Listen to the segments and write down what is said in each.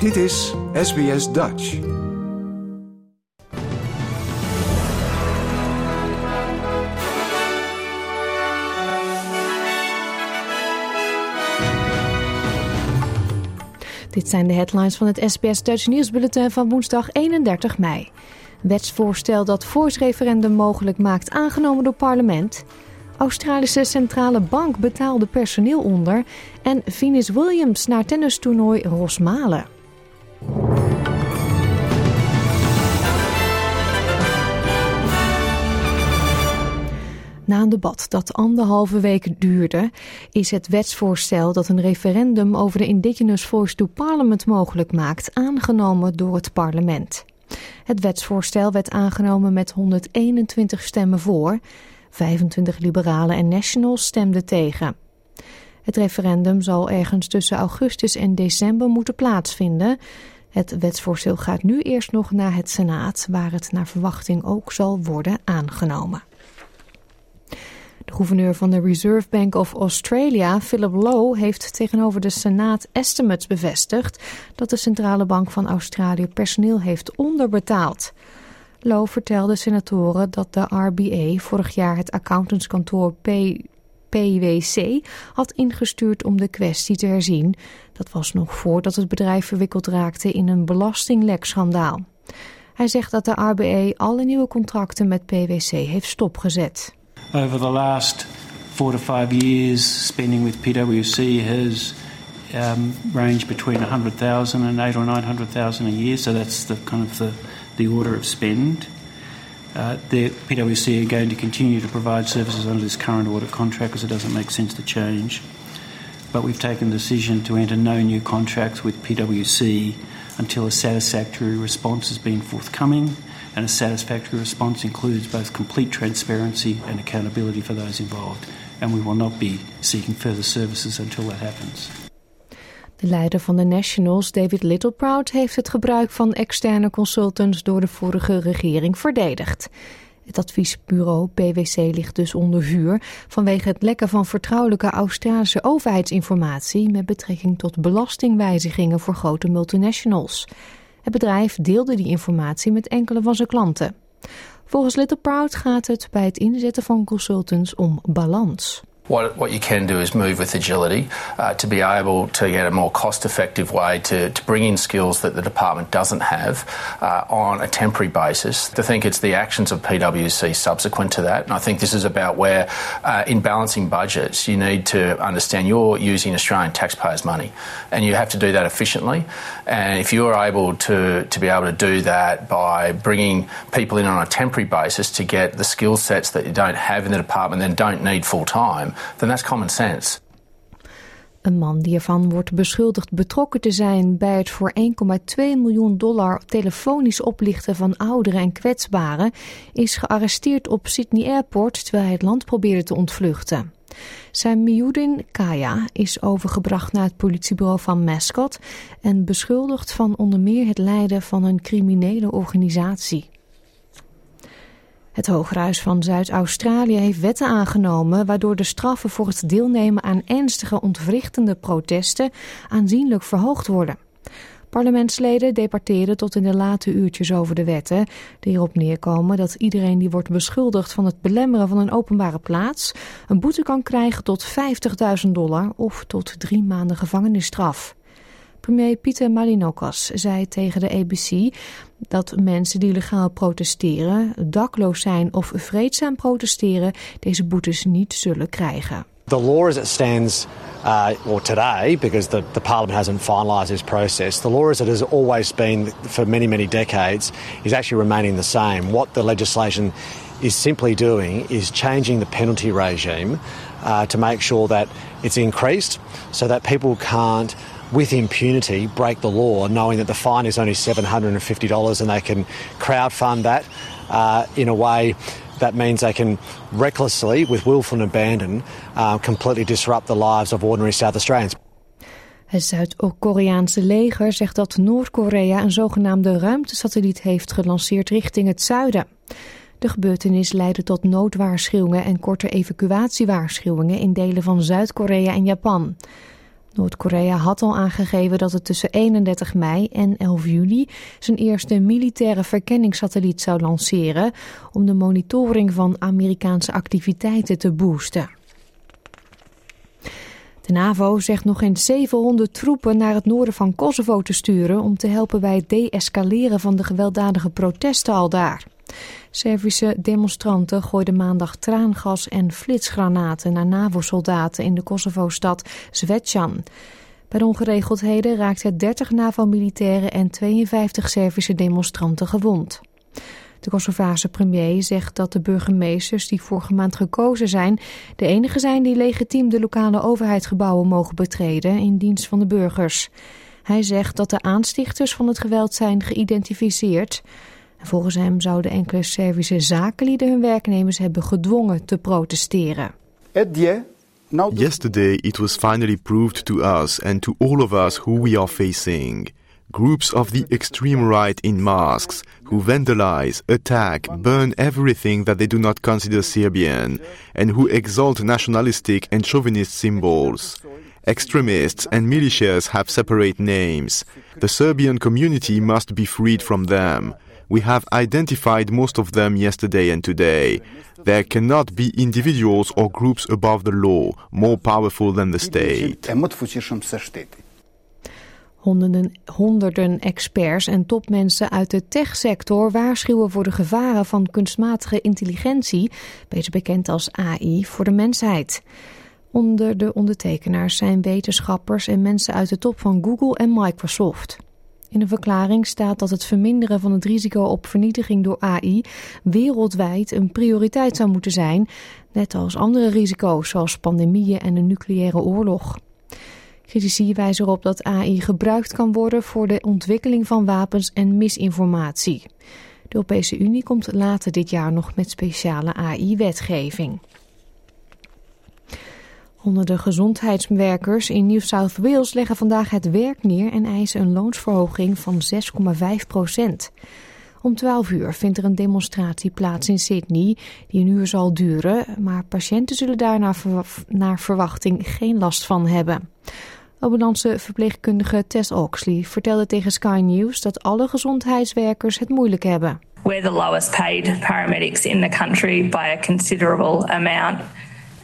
Dit is SBS Dutch. Dit zijn de headlines van het SBS Dutch nieuwsbulletin van woensdag 31 mei. Wetsvoorstel dat voorsreferendum mogelijk maakt aangenomen door parlement. Australische Centrale Bank betaalde personeel onder. En Venus Williams naar tennistoernooi Rosmalen. Na een debat dat anderhalve week duurde, is het wetsvoorstel dat een referendum over de Indigenous Voice to Parliament mogelijk maakt aangenomen door het parlement. Het wetsvoorstel werd aangenomen met 121 stemmen voor, 25 liberalen en nationals stemden tegen. Het referendum zal ergens tussen augustus en december moeten plaatsvinden. Het wetsvoorstel gaat nu eerst nog naar het Senaat, waar het naar verwachting ook zal worden aangenomen. De gouverneur van de Reserve Bank of Australia, Philip Lowe, heeft tegenover de Senaat estimates bevestigd dat de Centrale Bank van Australië personeel heeft onderbetaald. Lowe vertelde senatoren dat de RBA vorig jaar het accountantskantoor P PwC had ingestuurd om de kwestie te herzien. Dat was nog voordat het bedrijf verwikkeld raakte in een belastinglekschandaal. Hij zegt dat de RBA alle nieuwe contracten met PwC heeft stopgezet. Over the last four to five years, spending with PwC has um, ranged between 100,000 and eight or 900,000 a year. So that's the kind of the, the order of spend. Uh, the PwC are going to continue to provide services under this current audit contract because it doesn't make sense to change. But we've taken the decision to enter no new contracts with PwC until a satisfactory response has been forthcoming and a satisfactory response includes both complete transparency and accountability for those involved. And we will not be seeking further services until that happens. De leider van de Nationals, David Littleproud, heeft het gebruik van externe consultants door de vorige regering verdedigd. Het adviesbureau PwC ligt dus onder vuur vanwege het lekken van vertrouwelijke Australische overheidsinformatie met betrekking tot belastingwijzigingen voor grote multinationals. Het bedrijf deelde die informatie met enkele van zijn klanten. Volgens Little Proud gaat het bij het inzetten van consultants om balans. What, what you can do is move with agility uh, to be able to get a more cost effective way to, to bring in skills that the department doesn't have uh, on a temporary basis. I think it's the actions of PwC subsequent to that. And I think this is about where, uh, in balancing budgets, you need to understand you're using Australian taxpayers' money and you have to do that efficiently. And if you're able to, to be able to do that by bringing people in on a temporary basis to get the skill sets that you don't have in the department, then don't need full time then that's common sense. Een man die ervan wordt beschuldigd betrokken te zijn bij het voor 1,2 miljoen dollar telefonisch oplichten van ouderen en kwetsbaren, is gearresteerd op Sydney Airport terwijl hij het land probeerde te ontvluchten. Samiuddin Kaya is overgebracht naar het politiebureau van Mascot en beschuldigd van onder meer het leiden van een criminele organisatie. Het Hooghuis van Zuid-Australië heeft wetten aangenomen waardoor de straffen voor het deelnemen aan ernstige ontwrichtende protesten aanzienlijk verhoogd worden. Parlementsleden departeren tot in de late uurtjes over de wetten, die erop neerkomen dat iedereen die wordt beschuldigd van het belemmeren van een openbare plaats een boete kan krijgen tot 50.000 dollar of tot drie maanden gevangenisstraf. Premier Pieter Malinokas zei tegen de ABC dat mensen die legaal protesteren, dakloos zijn of vreedzaam protesteren, deze boetes niet zullen krijgen. The law as it stands, uh, or today, because the, the Parliament hasn't finalised this process, the law as it has always been for many, many decades is actually remaining the same. What the legislation is simply doing is changing the penalty regime uh, to make sure that it's increased so that people can't with impunity break the law, knowing that the fine is only $750 and they can crowdfund that uh, in a way that means they can recklessly, with willful abandon, uh, completely disrupt the lives of ordinary South Australians. Het Zuid-Koreaanse leger zegt dat Noord-Korea een zogenaamde ruimtesatelliet heeft gelanceerd richting het zuiden. De gebeurtenis leidde tot noodwaarschuwingen en korte evacuatiewaarschuwingen in delen van Zuid-Korea en Japan. Noord-Korea had al aangegeven dat het tussen 31 mei en 11 juli zijn eerste militaire verkenningssatelliet zou lanceren om de monitoring van Amerikaanse activiteiten te boosten. De NAVO zegt nog eens 700 troepen naar het noorden van Kosovo te sturen om te helpen bij het deescaleren van de gewelddadige protesten al daar. Servische demonstranten gooiden maandag traangas en flitsgranaten naar NAVO-soldaten in de Kosovo-stad Zvečan. Bij de ongeregeldheden raakten 30 NAVO-militairen en 52 Servische demonstranten gewond. De Kosovaarse premier zegt dat de burgemeesters die vorige maand gekozen zijn... de enige zijn die legitiem de lokale overheidsgebouwen mogen betreden in dienst van de burgers. Hij zegt dat de aanstichters van het geweld zijn geïdentificeerd... Volgens hem zouden enkele Servische zakenlieden hun werknemers hebben gedwongen te protesteren. Yesterday it was finally proved to us and to all of us who we are facing. Groups of the extreme right in masks who vandalize, attack, burn everything that they do not consider Serbian and who exalt nationalistic and chauvinist symbols. Extremists and militias have separate names. The Serbian community must be freed from them. We have identified most of them yesterday and today. There cannot be individuals or groups above the law, more powerful than the state. Honderden, honderden experts en topmensen uit de techsector waarschuwen voor de gevaren van kunstmatige intelligentie, beter bekend als AI, voor de mensheid. Onder de ondertekenaars zijn wetenschappers en mensen uit de top van Google en Microsoft. In een verklaring staat dat het verminderen van het risico op vernietiging door AI wereldwijd een prioriteit zou moeten zijn, net als andere risico's zoals pandemieën en een nucleaire oorlog. Critici wijzen erop dat AI gebruikt kan worden voor de ontwikkeling van wapens en misinformatie. De Europese Unie komt later dit jaar nog met speciale AI-wetgeving. Honderden gezondheidswerkers in New South Wales leggen vandaag het werk neer en eisen een loonsverhoging van 6,5 procent. Om 12 uur vindt er een demonstratie plaats in Sydney die een uur zal duren, maar patiënten zullen daar naar, naar verwachting geen last van hebben. Ambulance verpleegkundige Tess Oxley vertelde tegen Sky News dat alle gezondheidswerkers het moeilijk hebben. We're the lowest paid paramedics in the country by a considerable amount.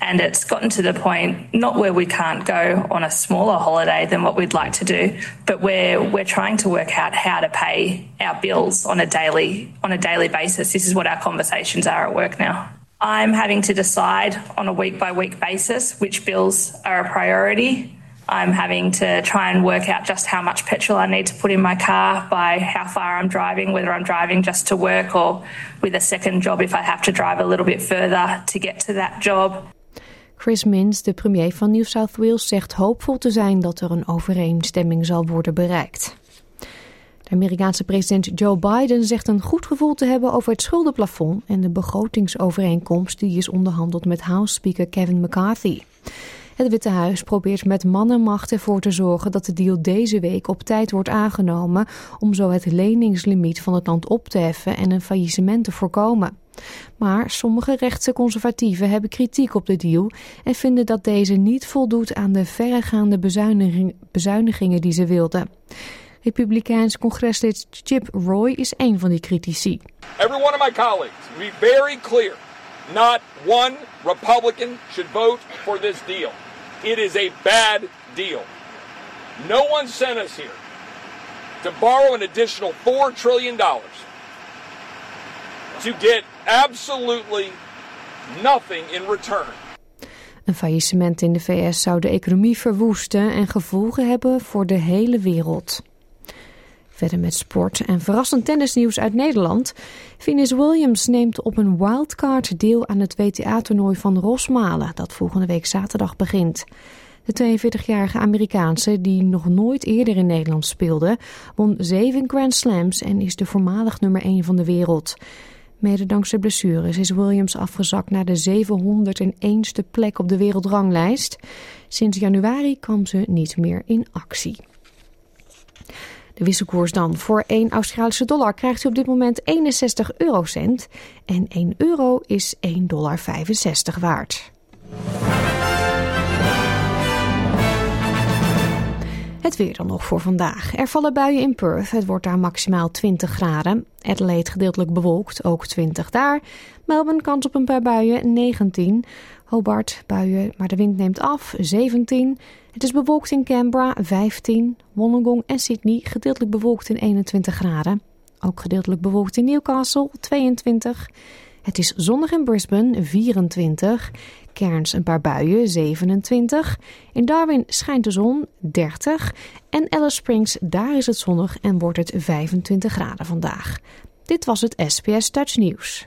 And it's gotten to the point not where we can't go on a smaller holiday than what we'd like to do, but where we're trying to work out how to pay our bills on a daily on a daily basis. This is what our conversations are at work now. I'm having to decide on a week by week basis which bills are a priority. I'm having to try and work out just how much petrol I need to put in my car by how far I'm driving, whether I'm driving just to work or with a second job if I have to drive a little bit further to get to that job. Chris Minns, de premier van New South Wales, zegt hoopvol te zijn dat er een overeenstemming zal worden bereikt. De Amerikaanse president Joe Biden zegt een goed gevoel te hebben over het schuldenplafond en de begrotingsovereenkomst die is onderhandeld met House Speaker Kevin McCarthy. Het Witte Huis probeert met man en macht ervoor te zorgen dat de deal deze week op tijd wordt aangenomen om zo het leningslimiet van het land op te heffen en een faillissement te voorkomen. Maar sommige rechtse conservatieven hebben kritiek op de deal en vinden dat deze niet voldoet aan de verregaande bezuiniging, bezuinigingen die ze wilden. Republikeins congreslid Chip Roy is een van die critici. Every one of my colleagues, be very clear. Not one Republican should vote for this deal. It is a bad deal. No one sent us here to borrow an additional $4 trillion to get absolutely nothing in return. Een faillissement in de VS zou de economie verwoesten en gevolgen hebben voor de hele wereld. Verder met sport en verrassend tennisnieuws uit Nederland. Venus Williams neemt op een wildcard deel aan het WTA-toernooi van Rosmalen, dat volgende week zaterdag begint. De 42-jarige Amerikaanse, die nog nooit eerder in Nederland speelde, won zeven Grand Slams en is de voormalig nummer 1 van de wereld. Mede dankzij blessures is Williams afgezakt naar de 701ste plek op de wereldranglijst. Sinds januari kwam ze niet meer in actie. De wisselkoers dan. Voor 1 Australische dollar krijgt u op dit moment 61 eurocent. En 1 euro is 1,65 dollar waard. Het weer dan nog voor vandaag. Er vallen buien in Perth. Het wordt daar maximaal 20 graden. Adelaide gedeeltelijk bewolkt, ook 20 daar. Melbourne kans op een paar buien, 19. Hobart buien, maar de wind neemt af, 17. Het is bewolkt in Canberra, 15. Wollongong en Sydney gedeeltelijk bewolkt in 21 graden. Ook gedeeltelijk bewolkt in Newcastle, 22. Het is zonnig in Brisbane, 24. Cairns een paar buien, 27. In Darwin schijnt de zon, 30. En Alice Springs, daar is het zonnig en wordt het 25 graden vandaag. Dit was het SBS Dutch News.